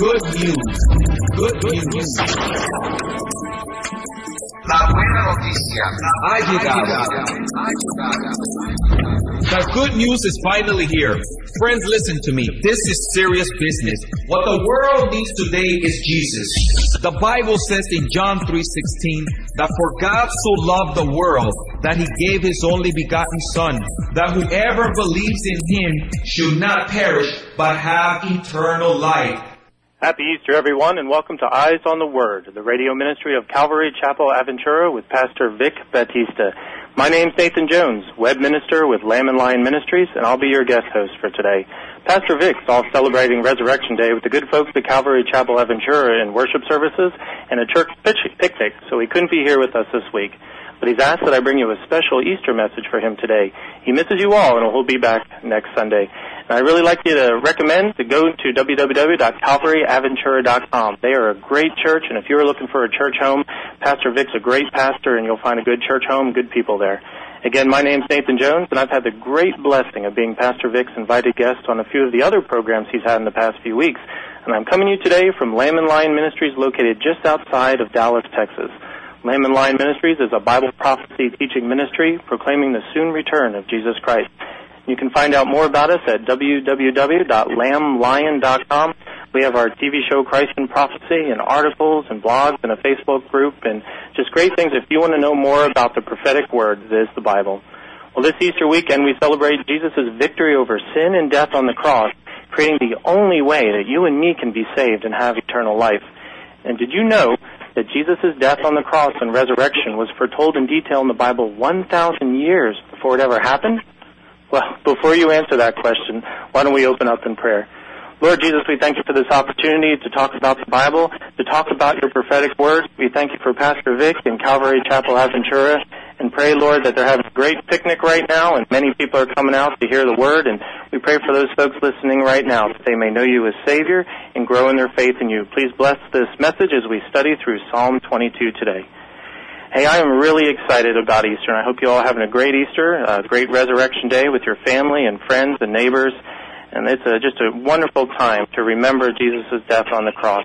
good news. Good news. La buena noticia. Ha llegado. The good news is finally here. Friends, listen to me. This is serious business. What the world needs today is Jesus. The Bible says in John 3:16 that for God so loved the world that he gave his only begotten son that whoever believes in him should not perish but have eternal life. Happy Easter, everyone, and welcome to Eyes on the Word, the radio ministry of Calvary Chapel Aventura with Pastor Vic Batista. My name's Nathan Jones, web minister with Lamb and Lion Ministries, and I'll be your guest host for today. Pastor Vic's off celebrating Resurrection Day with the good folks at Calvary Chapel Aventura in worship services and a church picnic, so he couldn't be here with us this week. But he's asked that I bring you a special Easter message for him today. He misses you all, and he'll be back next Sunday. I'd really like you to recommend to go to www.calvaryaventura.com. They are a great church, and if you're looking for a church home, Pastor Vic's a great pastor, and you'll find a good church home, good people there. Again, my name's Nathan Jones, and I've had the great blessing of being Pastor Vic's invited guest on a few of the other programs he's had in the past few weeks. And I'm coming to you today from Lamb and Lion Ministries located just outside of Dallas, Texas. Lamb and Lion Ministries is a Bible prophecy teaching ministry proclaiming the soon return of Jesus Christ. You can find out more about us at www.lamblion.com. We have our TV show Christ in Prophecy and articles and blogs and a Facebook group and just great things if you want to know more about the prophetic word that is the Bible. Well, this Easter weekend we celebrate Jesus' victory over sin and death on the cross, creating the only way that you and me can be saved and have eternal life. And did you know that Jesus' death on the cross and resurrection was foretold in detail in the Bible 1,000 years before it ever happened? Well, before you answer that question, why don't we open up in prayer? Lord Jesus, we thank you for this opportunity to talk about the Bible, to talk about your prophetic word. We thank you for Pastor Vic and Calvary Chapel Aventura, and pray, Lord, that they're having a great picnic right now, and many people are coming out to hear the word. And we pray for those folks listening right now that they may know you as Savior and grow in their faith in you. Please bless this message as we study through Psalm 22 today. Hey, I am really excited about Easter, and I hope you all are having a great Easter, a great Resurrection Day with your family and friends and neighbors. And it's a, just a wonderful time to remember Jesus' death on the cross.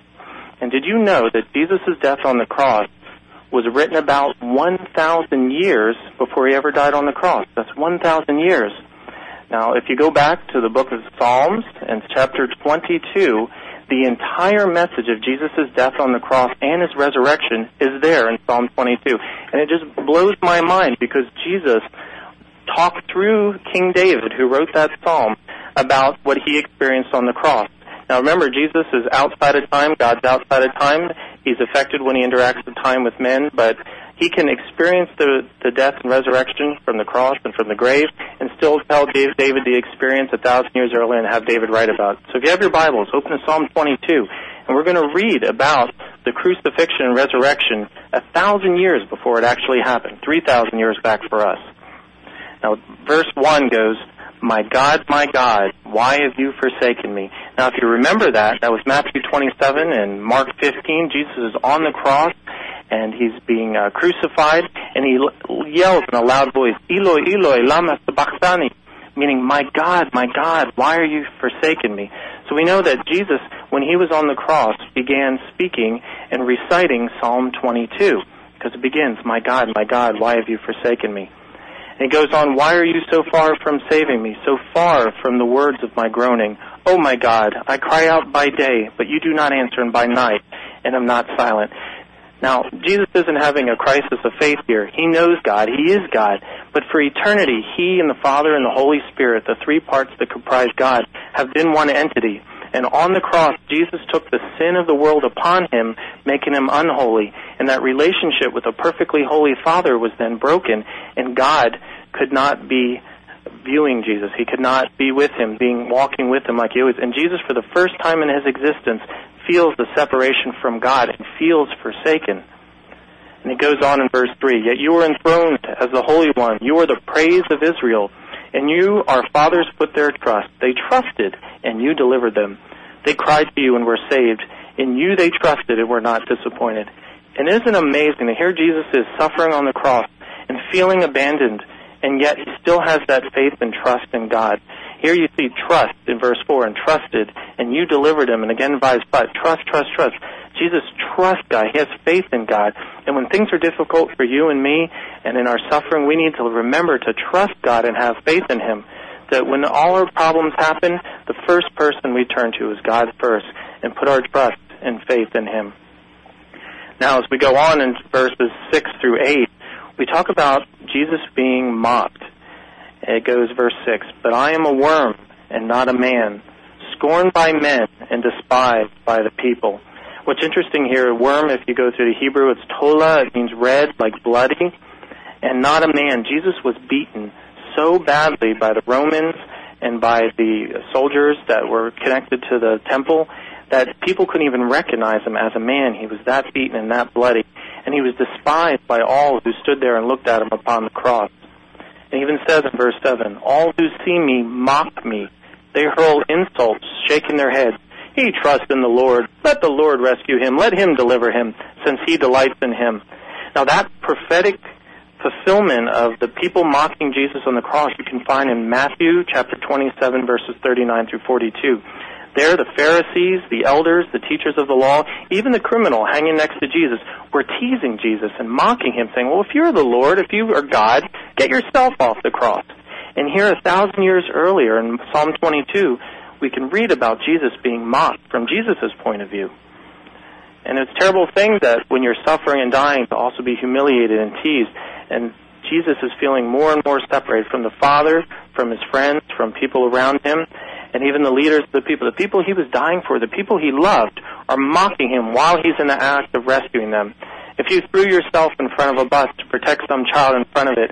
And did you know that Jesus' death on the cross was written about 1,000 years before he ever died on the cross? That's 1,000 years. Now, if you go back to the book of Psalms and chapter 22, the entire message of Jesus' death on the cross and his resurrection is there in Psalm 22. And it just blows my mind because Jesus talked through King David, who wrote that psalm, about what he experienced on the cross. Now remember, Jesus is outside of time, God's outside of time. He's affected when he interacts with time with men, but he can experience the, the death and resurrection from the cross and from the grave and still tell David the experience a thousand years earlier and have David write about it. So if you have your Bibles, open to Psalm 22 and we're going to read about the crucifixion and resurrection a thousand years before it actually happened, 3,000 years back for us. Now, verse 1 goes, my God, my God, why have you forsaken me? Now, if you remember that, that was Matthew 27 and Mark 15. Jesus is on the cross and he's being uh, crucified, and he l- yells in a loud voice, Eloi, Eloi, lama sabachthani, meaning, my God, my God, why are you forsaken me? So we know that Jesus, when he was on the cross, began speaking and reciting Psalm 22, because it begins, my God, my God, why have you forsaken me? And goes on, why are you so far from saving me, so far from the words of my groaning? Oh my God, I cry out by day, but you do not answer, and by night, and am not silent. Now, Jesus isn't having a crisis of faith here. He knows God. He is God. But for eternity, He and the Father and the Holy Spirit, the three parts that comprise God, have been one entity. And on the cross, Jesus took the sin of the world upon Him, making Him unholy. And that relationship with a perfectly holy Father was then broken, and God could not be viewing Jesus. He could not be with him, being walking with him like he was. And Jesus, for the first time in his existence, feels the separation from God and feels forsaken. And it goes on in verse 3 Yet you are enthroned as the Holy One. You are the praise of Israel. And you, our fathers, put their trust. They trusted, and you delivered them. They cried to you and were saved. In you they trusted and were not disappointed. And isn't it amazing to hear Jesus is suffering on the cross and feeling abandoned, and yet he still has that faith and trust in God. Here you see trust in verse 4 and trusted, and you delivered him, and again verse 5, trust, trust, trust. Jesus trusts God. He has faith in God. And when things are difficult for you and me, and in our suffering, we need to remember to trust God and have faith in Him. That when all our problems happen, the first person we turn to is God first, and put our trust and faith in Him. Now, as we go on in verses 6 through 8, we talk about Jesus being mocked. It goes verse 6, But I am a worm and not a man, scorned by men and despised by the people. What's interesting here, worm, if you go through the Hebrew, it's tola, it means red, like bloody, and not a man. Jesus was beaten so badly by the Romans and by the soldiers that were connected to the temple that people couldn't even recognize him as a man. He was that beaten and that bloody. And he was despised by all who stood there and looked at him upon the cross. And even says in verse 7, All who see me mock me. They hurl insults, shaking their heads. He trusts in the Lord. Let the Lord rescue him. Let him deliver him, since he delights in him. Now that prophetic fulfillment of the people mocking Jesus on the cross you can find in Matthew chapter 27 verses 39 through 42. There the Pharisees, the elders, the teachers of the law, even the criminal hanging next to Jesus were teasing Jesus and mocking him saying, well if you're the Lord, if you are God, get yourself off the cross. And here a thousand years earlier in Psalm 22, we can read about Jesus being mocked from Jesus' point of view. And it's a terrible thing that when you're suffering and dying to also be humiliated and teased. And Jesus is feeling more and more separated from the Father, from his friends, from people around him, and even the leaders of the people. The people he was dying for, the people he loved, are mocking him while he's in the act of rescuing them. If you threw yourself in front of a bus to protect some child in front of it,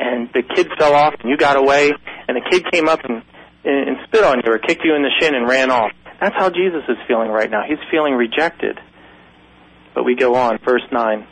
and the kid fell off and you got away, and the kid came up and and spit on you or kicked you in the shin and ran off. That's how Jesus is feeling right now. He's feeling rejected. But we go on, verse 9.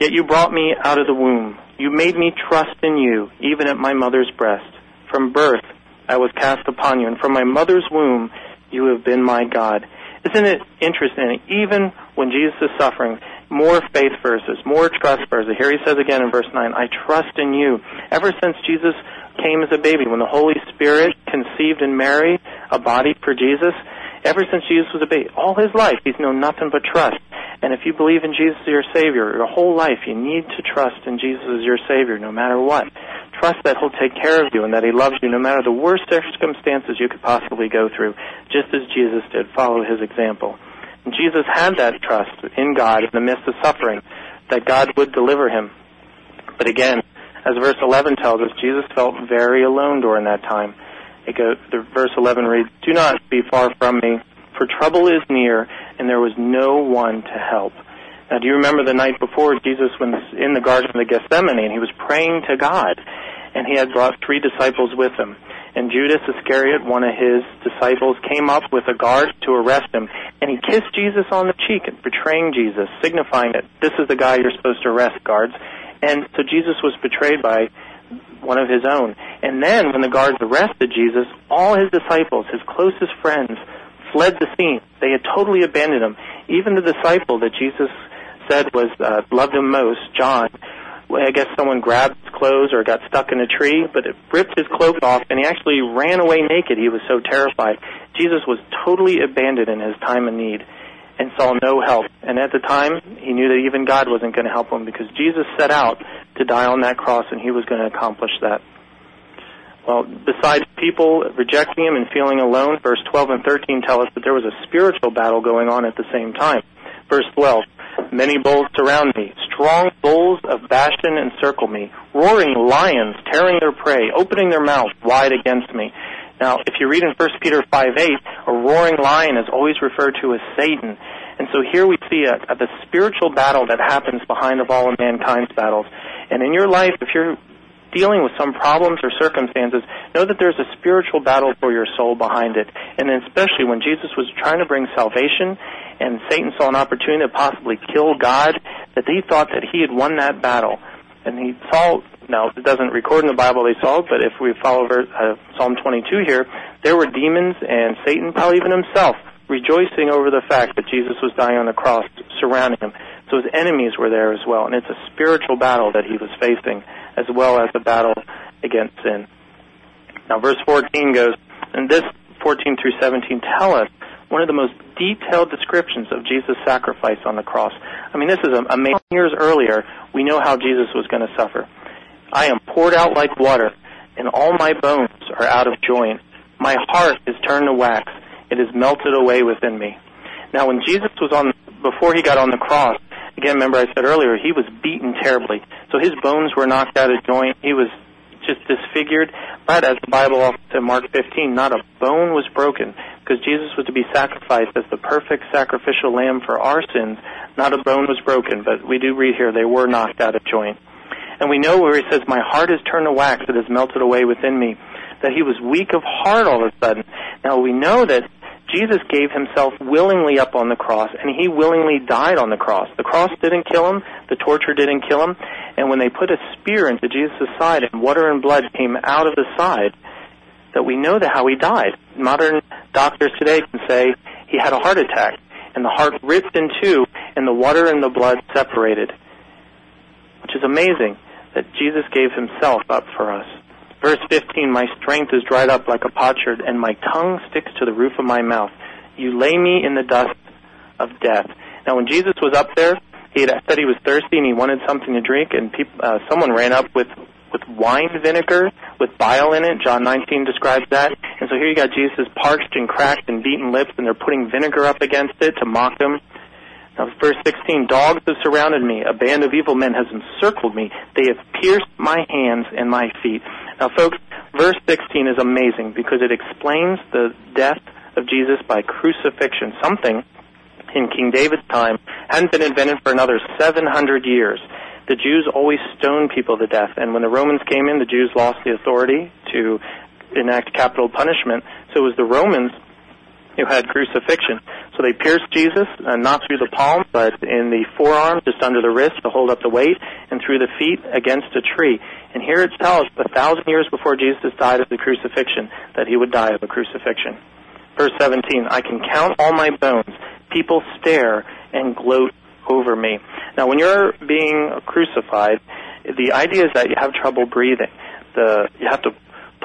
Yet you brought me out of the womb. You made me trust in you, even at my mother's breast. From birth I was cast upon you, and from my mother's womb you have been my God. Isn't it interesting? Even when Jesus is suffering, more faith verses, more trust verses. Here he says again in verse 9, I trust in you. Ever since Jesus came as a baby, when the Holy Spirit conceived in Mary a body for Jesus, ever since Jesus was a baby, all his life, he's known nothing but trust. And if you believe in Jesus as your Savior, your whole life, you need to trust in Jesus as your Savior, no matter what. Trust that He'll take care of you and that He loves you no matter the worst circumstances you could possibly go through, just as Jesus did. Follow His example. Jesus had that trust in God in the midst of suffering, that God would deliver Him. But again, as verse 11 tells us, Jesus felt very alone during that time. It goes, the verse 11 reads, Do not be far from me, for trouble is near, and there was no one to help. Now, do you remember the night before Jesus was in the Garden of Gethsemane, and he was praying to God, and he had brought three disciples with him. And Judas Iscariot, one of his disciples, came up with a guard to arrest him, and he kissed Jesus on the cheek, betraying Jesus, signifying that this is the guy you're supposed to arrest, guards. And so Jesus was betrayed by one of his own. And then when the guards arrested Jesus, all his disciples, his closest friends, fled the scene. They had totally abandoned him. Even the disciple that Jesus said was uh, loved him most, John, I guess someone grabbed his clothes or got stuck in a tree, but it ripped his cloak off and he actually ran away naked. He was so terrified. Jesus was totally abandoned in his time of need and saw no help. And at the time, he knew that even God wasn't going to help him because Jesus set out to die on that cross and he was going to accomplish that. Well, besides people rejecting him and feeling alone, verse 12 and 13 tell us that there was a spiritual battle going on at the same time. Verse 12, many bulls surround me. Strong bulls of Bashan encircle me. Roaring lions tearing their prey, opening their mouths wide against me. Now, if you read in 1 Peter 5 8, a roaring lion is always referred to as Satan. And so here we see a, a, the spiritual battle that happens behind of all of mankind's battles. And in your life, if you're dealing with some problems or circumstances, know that there's a spiritual battle for your soul behind it. And especially when Jesus was trying to bring salvation and Satan saw an opportunity to possibly kill God, that he thought that he had won that battle. And he saw now, it doesn't record in the Bible they saw but if we follow uh, Psalm 22 here, there were demons and Satan, probably even himself, rejoicing over the fact that Jesus was dying on the cross, surrounding him. So his enemies were there as well, and it's a spiritual battle that he was facing, as well as a battle against sin. Now, verse 14 goes, and this 14 through 17 tell us one of the most detailed descriptions of Jesus' sacrifice on the cross. I mean, this is a, a many oh. years earlier. We know how Jesus was going to suffer. I am poured out like water, and all my bones are out of joint. My heart is turned to wax; it is melted away within me. Now, when Jesus was on, before he got on the cross, again, remember I said earlier, he was beaten terribly. So his bones were knocked out of joint. He was just disfigured. But as the Bible also said, Mark 15, not a bone was broken because Jesus was to be sacrificed as the perfect sacrificial lamb for our sins. Not a bone was broken, but we do read here they were knocked out of joint. And we know where he says, My heart is turned to wax, it has melted away within me, that he was weak of heart all of a sudden. Now we know that Jesus gave himself willingly up on the cross, and he willingly died on the cross. The cross didn't kill him, the torture didn't kill him, and when they put a spear into Jesus' side and water and blood came out of the side, that we know that how he died. Modern doctors today can say he had a heart attack, and the heart ripped in two, and the water and the blood separated. Which is amazing that Jesus gave himself up for us. Verse 15, my strength is dried up like a potsherd, and my tongue sticks to the roof of my mouth. You lay me in the dust of death. Now, when Jesus was up there, he had said he was thirsty and he wanted something to drink, and people, uh, someone ran up with with wine vinegar with bile in it. John 19 describes that. And so here you got Jesus parched and cracked and beaten lips, and they're putting vinegar up against it to mock him. Now, verse 16, dogs have surrounded me. A band of evil men has encircled me. They have pierced my hands and my feet. Now, folks, verse 16 is amazing because it explains the death of Jesus by crucifixion, something in King David's time hadn't been invented for another 700 years. The Jews always stoned people to death, and when the Romans came in, the Jews lost the authority to enact capital punishment. So it was the Romans who had crucifixion. So they pierced Jesus, uh, not through the palm, but in the forearm, just under the wrist to hold up the weight, and through the feet against a tree. And here it tells, a thousand years before Jesus died of the crucifixion, that he would die of a crucifixion. Verse 17, I can count all my bones. People stare and gloat over me. Now, when you're being crucified, the idea is that you have trouble breathing. The, you have to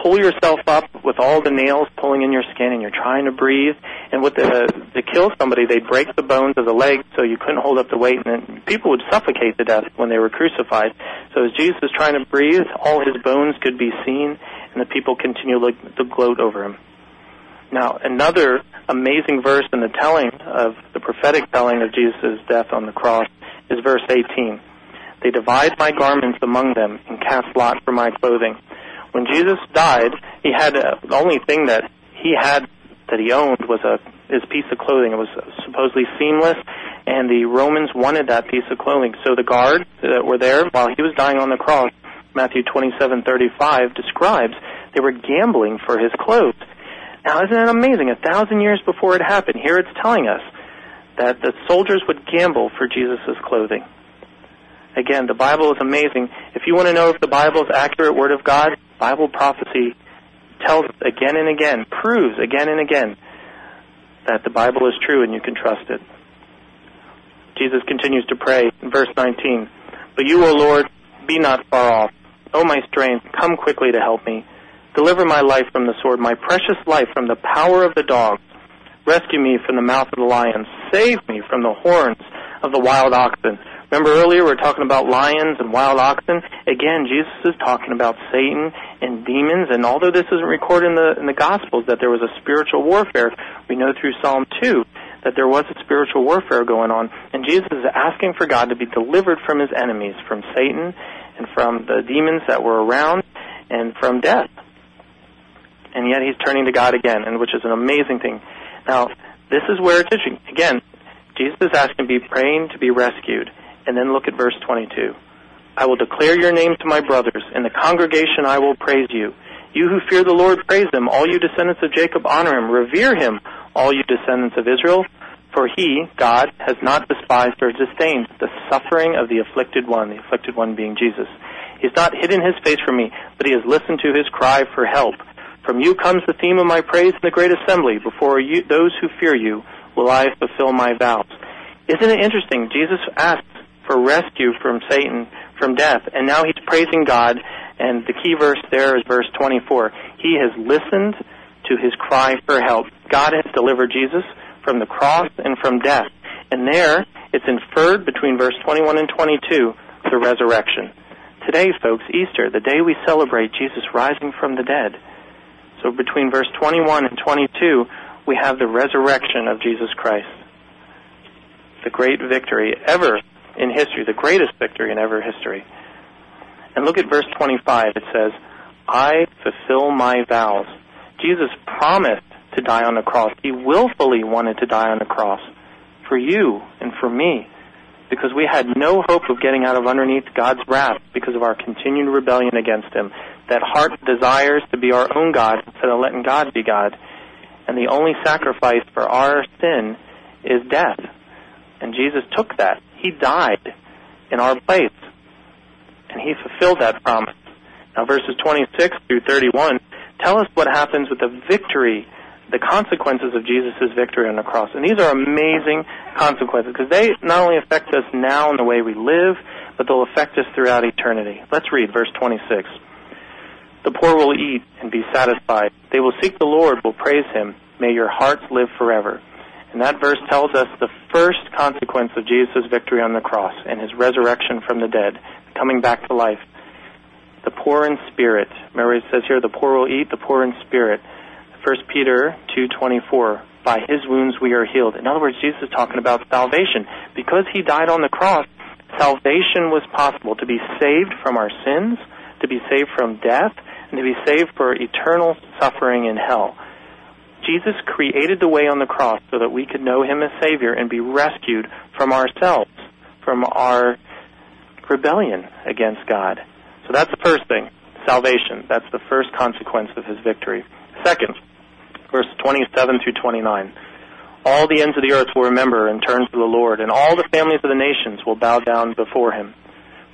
pull yourself up with all the nails pulling in your skin and you're trying to breathe. And with the, to kill somebody, they break the bones of the legs so you couldn't hold up the weight and people would suffocate to death when they were crucified. So as Jesus was trying to breathe, all his bones could be seen and the people continue to gloat over him. Now, another amazing verse in the telling of the prophetic telling of Jesus' death on the cross is verse 18. They divide my garments among them and cast lot for my clothing. When Jesus died, he had uh, the only thing that he had that he owned was a his piece of clothing. It was supposedly seamless, and the Romans wanted that piece of clothing. So the guards that were there while he was dying on the cross, Matthew 27:35 describes they were gambling for his clothes. Now, isn't that amazing? A thousand years before it happened, here it's telling us that the soldiers would gamble for Jesus' clothing. Again, the Bible is amazing. If you want to know if the Bible is accurate word of God, Bible prophecy tells again and again, proves again and again that the Bible is true and you can trust it. Jesus continues to pray in verse 19, But you, O Lord, be not far off. O my strength, come quickly to help me. Deliver my life from the sword, my precious life from the power of the dogs. Rescue me from the mouth of the lions. Save me from the horns of the wild oxen. Remember earlier we were talking about lions and wild oxen? Again, Jesus is talking about Satan and demons, and although this isn't recorded in the, in the Gospels that there was a spiritual warfare, we know through Psalm 2 that there was a spiritual warfare going on, and Jesus is asking for God to be delivered from his enemies, from Satan and from the demons that were around, and from death and yet he's turning to God again, and which is an amazing thing. Now, this is where it's interesting. Again, Jesus is asking to be praying to be rescued, and then look at verse 22. I will declare your name to my brothers. In the congregation I will praise you. You who fear the Lord, praise him. All you descendants of Jacob, honor him. Revere him, all you descendants of Israel. For he, God, has not despised or disdained the suffering of the afflicted one, the afflicted one being Jesus. He has not hidden his face from me, but he has listened to his cry for help. From you comes the theme of my praise in the great assembly. Before you, those who fear you will I fulfill my vows. Isn't it interesting? Jesus asked for rescue from Satan, from death, and now he's praising God. And the key verse there is verse 24. He has listened to his cry for help. God has delivered Jesus from the cross and from death. And there, it's inferred between verse 21 and 22, the resurrection. Today, folks, Easter, the day we celebrate Jesus rising from the dead. So between verse 21 and 22, we have the resurrection of Jesus Christ. The great victory ever in history, the greatest victory in ever history. And look at verse 25. It says, I fulfill my vows. Jesus promised to die on the cross. He willfully wanted to die on the cross for you and for me because we had no hope of getting out of underneath God's wrath because of our continued rebellion against Him. That heart desires to be our own God instead of letting God be God. And the only sacrifice for our sin is death. And Jesus took that. He died in our place. And He fulfilled that promise. Now verses 26 through 31 tell us what happens with the victory the consequences of Jesus' victory on the cross. And these are amazing consequences because they not only affect us now in the way we live, but they'll affect us throughout eternity. Let's read verse 26. The poor will eat and be satisfied. They will seek the Lord, will praise him. May your hearts live forever. And that verse tells us the first consequence of Jesus' victory on the cross and his resurrection from the dead, coming back to life. The poor in spirit. It says here, the poor will eat, the poor in spirit. 1 Peter 2:24 by his wounds we are healed. In other words, Jesus is talking about salvation. Because he died on the cross, salvation was possible to be saved from our sins, to be saved from death, and to be saved for eternal suffering in hell. Jesus created the way on the cross so that we could know him as Savior and be rescued from ourselves, from our rebellion against God. So that's the first thing, salvation. That's the first consequence of his victory. Second, verse 27 through 29. All the ends of the earth will remember and turn to the Lord, and all the families of the nations will bow down before him.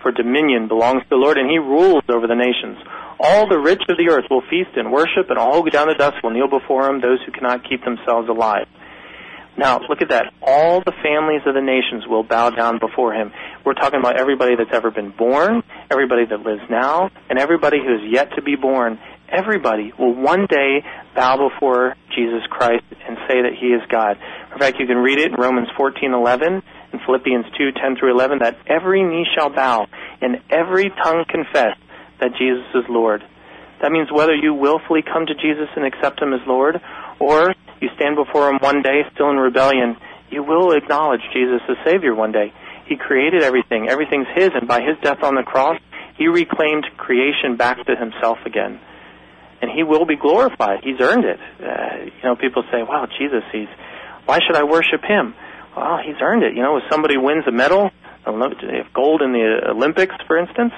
For dominion belongs to the Lord, and he rules over the nations. All the rich of the earth will feast and worship, and all who go down to dust will kneel before him, those who cannot keep themselves alive. Now, look at that. All the families of the nations will bow down before him. We're talking about everybody that's ever been born, everybody that lives now, and everybody who is yet to be born everybody will one day bow before Jesus Christ and say that He is God. In fact, you can read it in Romans 14:11 Philippians 2:10 through 11 that every knee shall bow and every tongue confess that Jesus is Lord. That means whether you willfully come to Jesus and accept Him as Lord, or you stand before Him one day still in rebellion, you will acknowledge Jesus as Savior one day. He created everything. Everything's His, and by His death on the cross, He reclaimed creation back to Himself again and he will be glorified. He's earned it. Uh, you know, people say, "Wow, Jesus, he's why should I worship him?" Well, he's earned it. You know, if somebody wins a medal, if gold in the Olympics, for instance,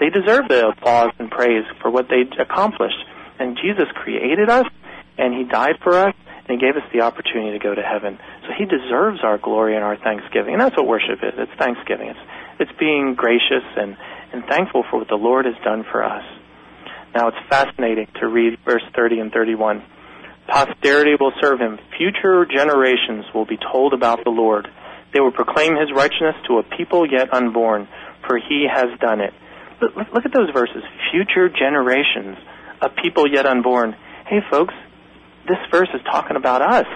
they deserve the applause and praise for what they accomplished. And Jesus created us, and He died for us, and He gave us the opportunity to go to heaven. So He deserves our glory and our thanksgiving, and that's what worship is. It's thanksgiving. It's it's being gracious and and thankful for what the Lord has done for us. Now it's fascinating to read verse 30 and 31. Posterity will serve him. Future generations will be told about the Lord. They will proclaim his righteousness to a people yet unborn, for he has done it. Look, look at those verses. Future generations, a people yet unborn. Hey folks, this verse is talking about us.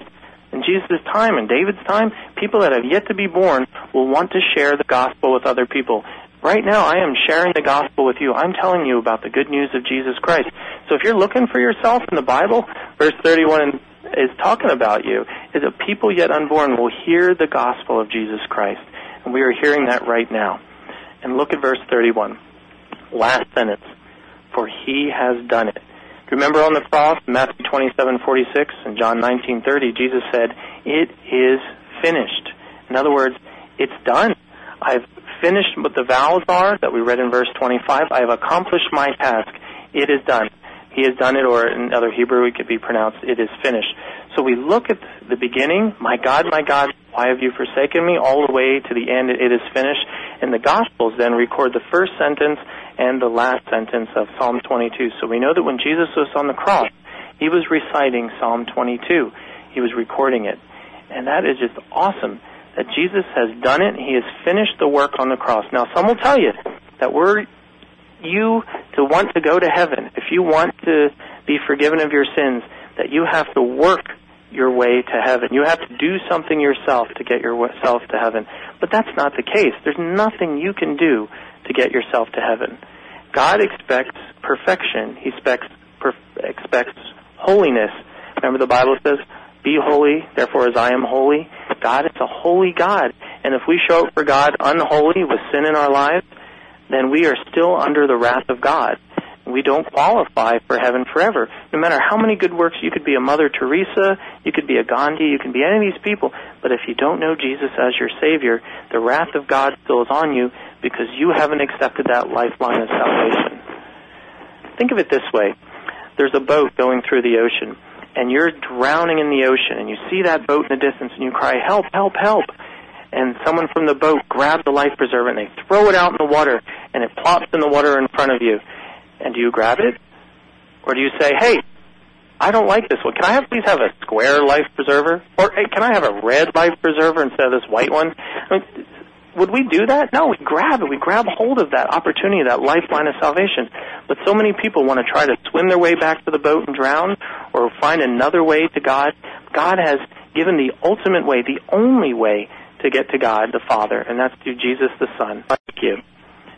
In Jesus' time, in David's time, people that have yet to be born will want to share the gospel with other people. Right now, I am sharing the gospel with you. I'm telling you about the good news of Jesus Christ. So if you're looking for yourself in the Bible, verse 31 is talking about you, is that people yet unborn will hear the gospel of Jesus Christ. And we are hearing that right now. And look at verse 31. Last sentence. For he has done it. Remember on the cross, Matthew 27:46 and John 19:30, Jesus said, "It is finished." In other words, it's done. I've finished what the vows are that we read in verse 25. I have accomplished my task. It is done. He has done it, or in other Hebrew, it could be pronounced, it is finished. So we look at the beginning, my God, my God, why have you forsaken me? All the way to the end, it is finished. And the Gospels then record the first sentence and the last sentence of Psalm 22. So we know that when Jesus was on the cross, he was reciting Psalm 22. He was recording it. And that is just awesome that Jesus has done it. He has finished the work on the cross. Now, some will tell you that were you to want to go to heaven, if you want to be forgiven of your sins, that you have to work your way to heaven. You have to do something yourself to get yourself to heaven. But that's not the case. There's nothing you can do to get yourself to heaven. God expects perfection. He expects, expects holiness. Remember the Bible says, be holy, therefore as I am holy. God is a holy God. And if we show up for God unholy with sin in our lives, then we are still under the wrath of God we don't qualify for heaven forever. No matter how many good works, you could be a Mother Teresa, you could be a Gandhi, you can be any of these people, but if you don't know Jesus as your Savior, the wrath of God still is on you because you haven't accepted that lifeline of salvation. Think of it this way. There's a boat going through the ocean, and you're drowning in the ocean, and you see that boat in the distance, and you cry, help, help, help and someone from the boat grabs the life preserver and they throw it out in the water and it plops in the water in front of you and do you grab it? Or do you say, hey, I don't like this one. Can I have, please have a square life preserver? Or hey, can I have a red life preserver instead of this white one? I mean, would we do that? No, we grab it. We grab hold of that opportunity, that lifeline of salvation. But so many people want to try to swim their way back to the boat and drown or find another way to God. God has given the ultimate way, the only way to get to God the Father, and that's through Jesus the Son. Thank you.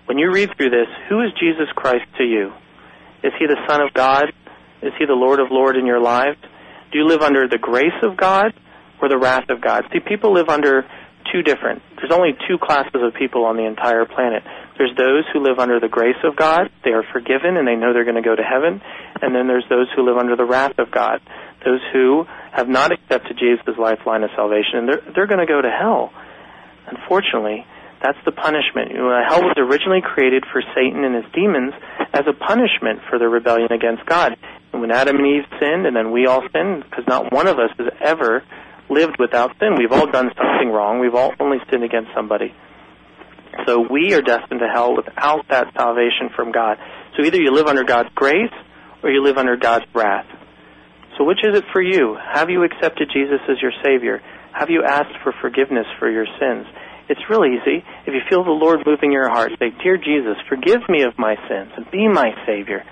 When you read through this, who is Jesus Christ to you? Is he the Son of God? Is he the Lord of Lord in your lives? Do you live under the grace of God or the wrath of God? See, people live under two different. There's only two classes of people on the entire planet. There's those who live under the grace of God. They are forgiven and they know they're going to go to heaven. And then there's those who live under the wrath of God. Those who have not accepted Jesus' lifeline of salvation and they're, they're going to go to hell. Unfortunately, that's the punishment. Hell was originally created for Satan and his demons as a punishment for their rebellion against God. And when Adam and Eve sinned, and then we all sinned, because not one of us has ever lived without sin. We've all done something wrong. We've all only sinned against somebody. So we are destined to hell without that salvation from God. So either you live under God's grace or you live under God's wrath. So which is it for you? Have you accepted Jesus as your Savior? Have you asked for forgiveness for your sins? It's real easy. If you feel the Lord moving your heart, say, Dear Jesus, forgive me of my sins and be my Savior.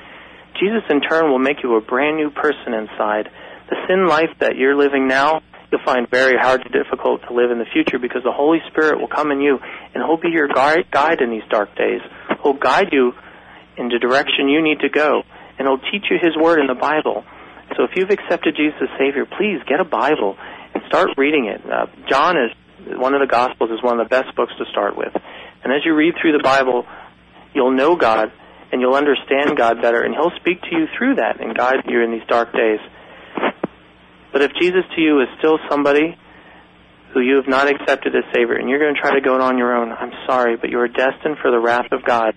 Jesus, in turn, will make you a brand new person inside. The sin life that you're living now, you'll find very hard and difficult to live in the future because the Holy Spirit will come in you and He'll be your guide in these dark days. He'll guide you in the direction you need to go and He'll teach you His Word in the Bible. So if you've accepted Jesus as Savior, please get a Bible and start reading it. Uh, John is one of the Gospels is one of the best books to start with. And as you read through the Bible, you'll know God and you'll understand God better, and He'll speak to you through that and guide you in these dark days. But if Jesus to you is still somebody who you have not accepted as Savior, and you're going to try to go it on your own, I'm sorry, but you are destined for the wrath of God.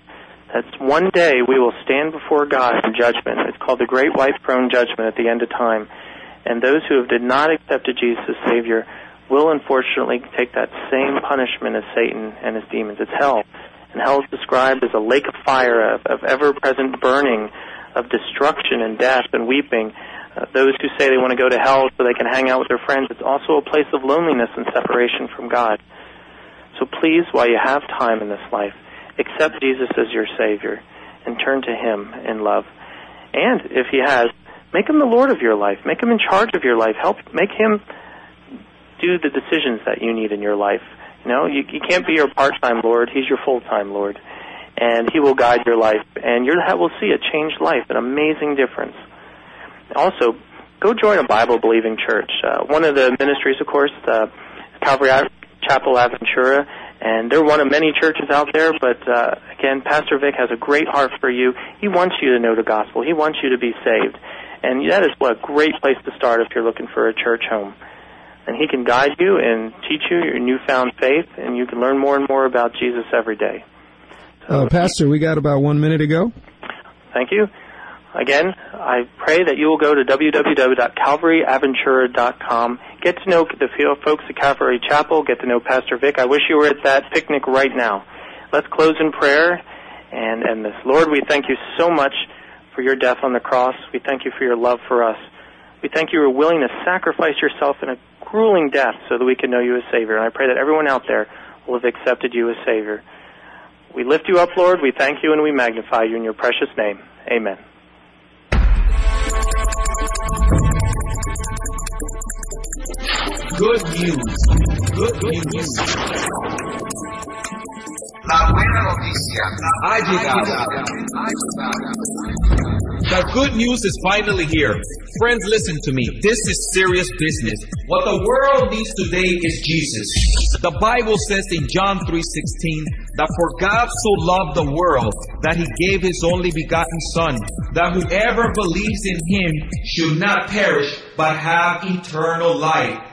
That's one day we will stand before God in judgment. It's called the Great White Throne Judgment at the end of time. And those who have did not accept Jesus as Savior will unfortunately take that same punishment as Satan and his demons. It's hell. And hell is described as a lake of fire, of, of ever-present burning, of destruction and death and weeping. Uh, those who say they want to go to hell so they can hang out with their friends, it's also a place of loneliness and separation from God. So please, while you have time in this life, accept Jesus as your Savior and turn to Him in love. And if He has, make Him the Lord of your life. Make Him in charge of your life. Help make Him do the decisions that you need in your life. You know, you, you can't be your part-time Lord. He's your full-time Lord. And He will guide your life. And you will see a changed life, an amazing difference. Also, go join a Bible-believing church. Uh, one of the ministries, of course, uh, Calvary Chapel Aventura, and they're one of many churches out there, but uh, again, Pastor Vic has a great heart for you. He wants you to know the gospel. He wants you to be saved. And that is what a great place to start if you're looking for a church home and He can guide you and teach you your newfound faith, and you can learn more and more about Jesus every day. So, uh, Pastor, we got about one minute to go. Thank you. Again, I pray that you will go to www.calvaryaventura.com. Get to know the folks at Calvary Chapel. Get to know Pastor Vic. I wish you were at that picnic right now. Let's close in prayer and end this. Lord, we thank you so much for your death on the cross. We thank you for your love for us. We thank you for willing to sacrifice yourself in a grueling death so that we can know you as Savior. And I pray that everyone out there will have accepted you as Savior. We lift you up, Lord. We thank you and we magnify you in your precious name. Amen. Good news. Good news. La buena noticia. Ha llegado. The good news is finally here. Friends, listen to me. This is serious business. What the world needs today is Jesus. The Bible says in John 3:16 that for God so loved the world that he gave his only begotten son that whoever believes in him should not perish but have eternal life.